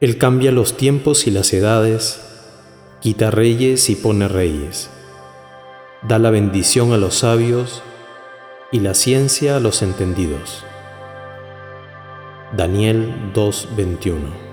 Él cambia los tiempos y las edades, quita reyes y pone reyes, da la bendición a los sabios y la ciencia a los entendidos. Daniel 2:21